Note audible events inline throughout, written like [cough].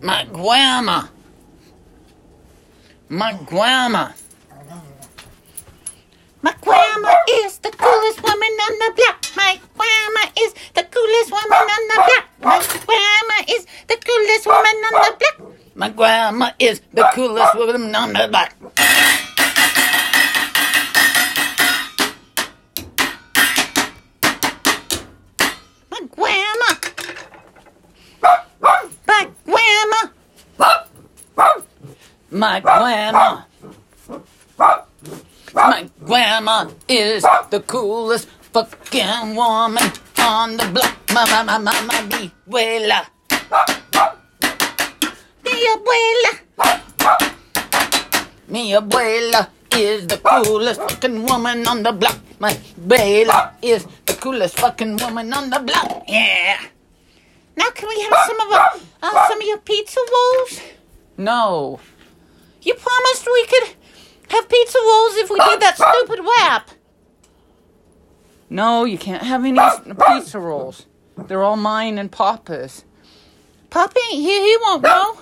My grandma. My grandma. My grandma is the coolest woman on the block. My grandma is the coolest woman on the block. My grandma is the coolest woman on the block. My grandma is the coolest woman on the block. My grandma. My grandma. My grandma. My grandma is the coolest fucking woman on the block. My, my, my, my, my, mi abuela. Mi abuela. Mi abuela is the coolest fucking woman on the block. My abuela is the coolest fucking woman on the block. Yeah. Now can we have some of uh, some of your pizza rolls? No. You we could have pizza rolls if we did that [laughs] stupid rap. No, you can't have any pizza rolls. They're all mine and Papa's. Papa ain't here. He won't know.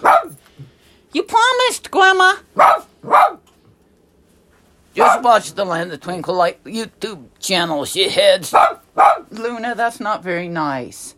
You promised, Grandma. Just watch the Land of Twinkle Light YouTube channel, shitheads. Luna, that's not very nice.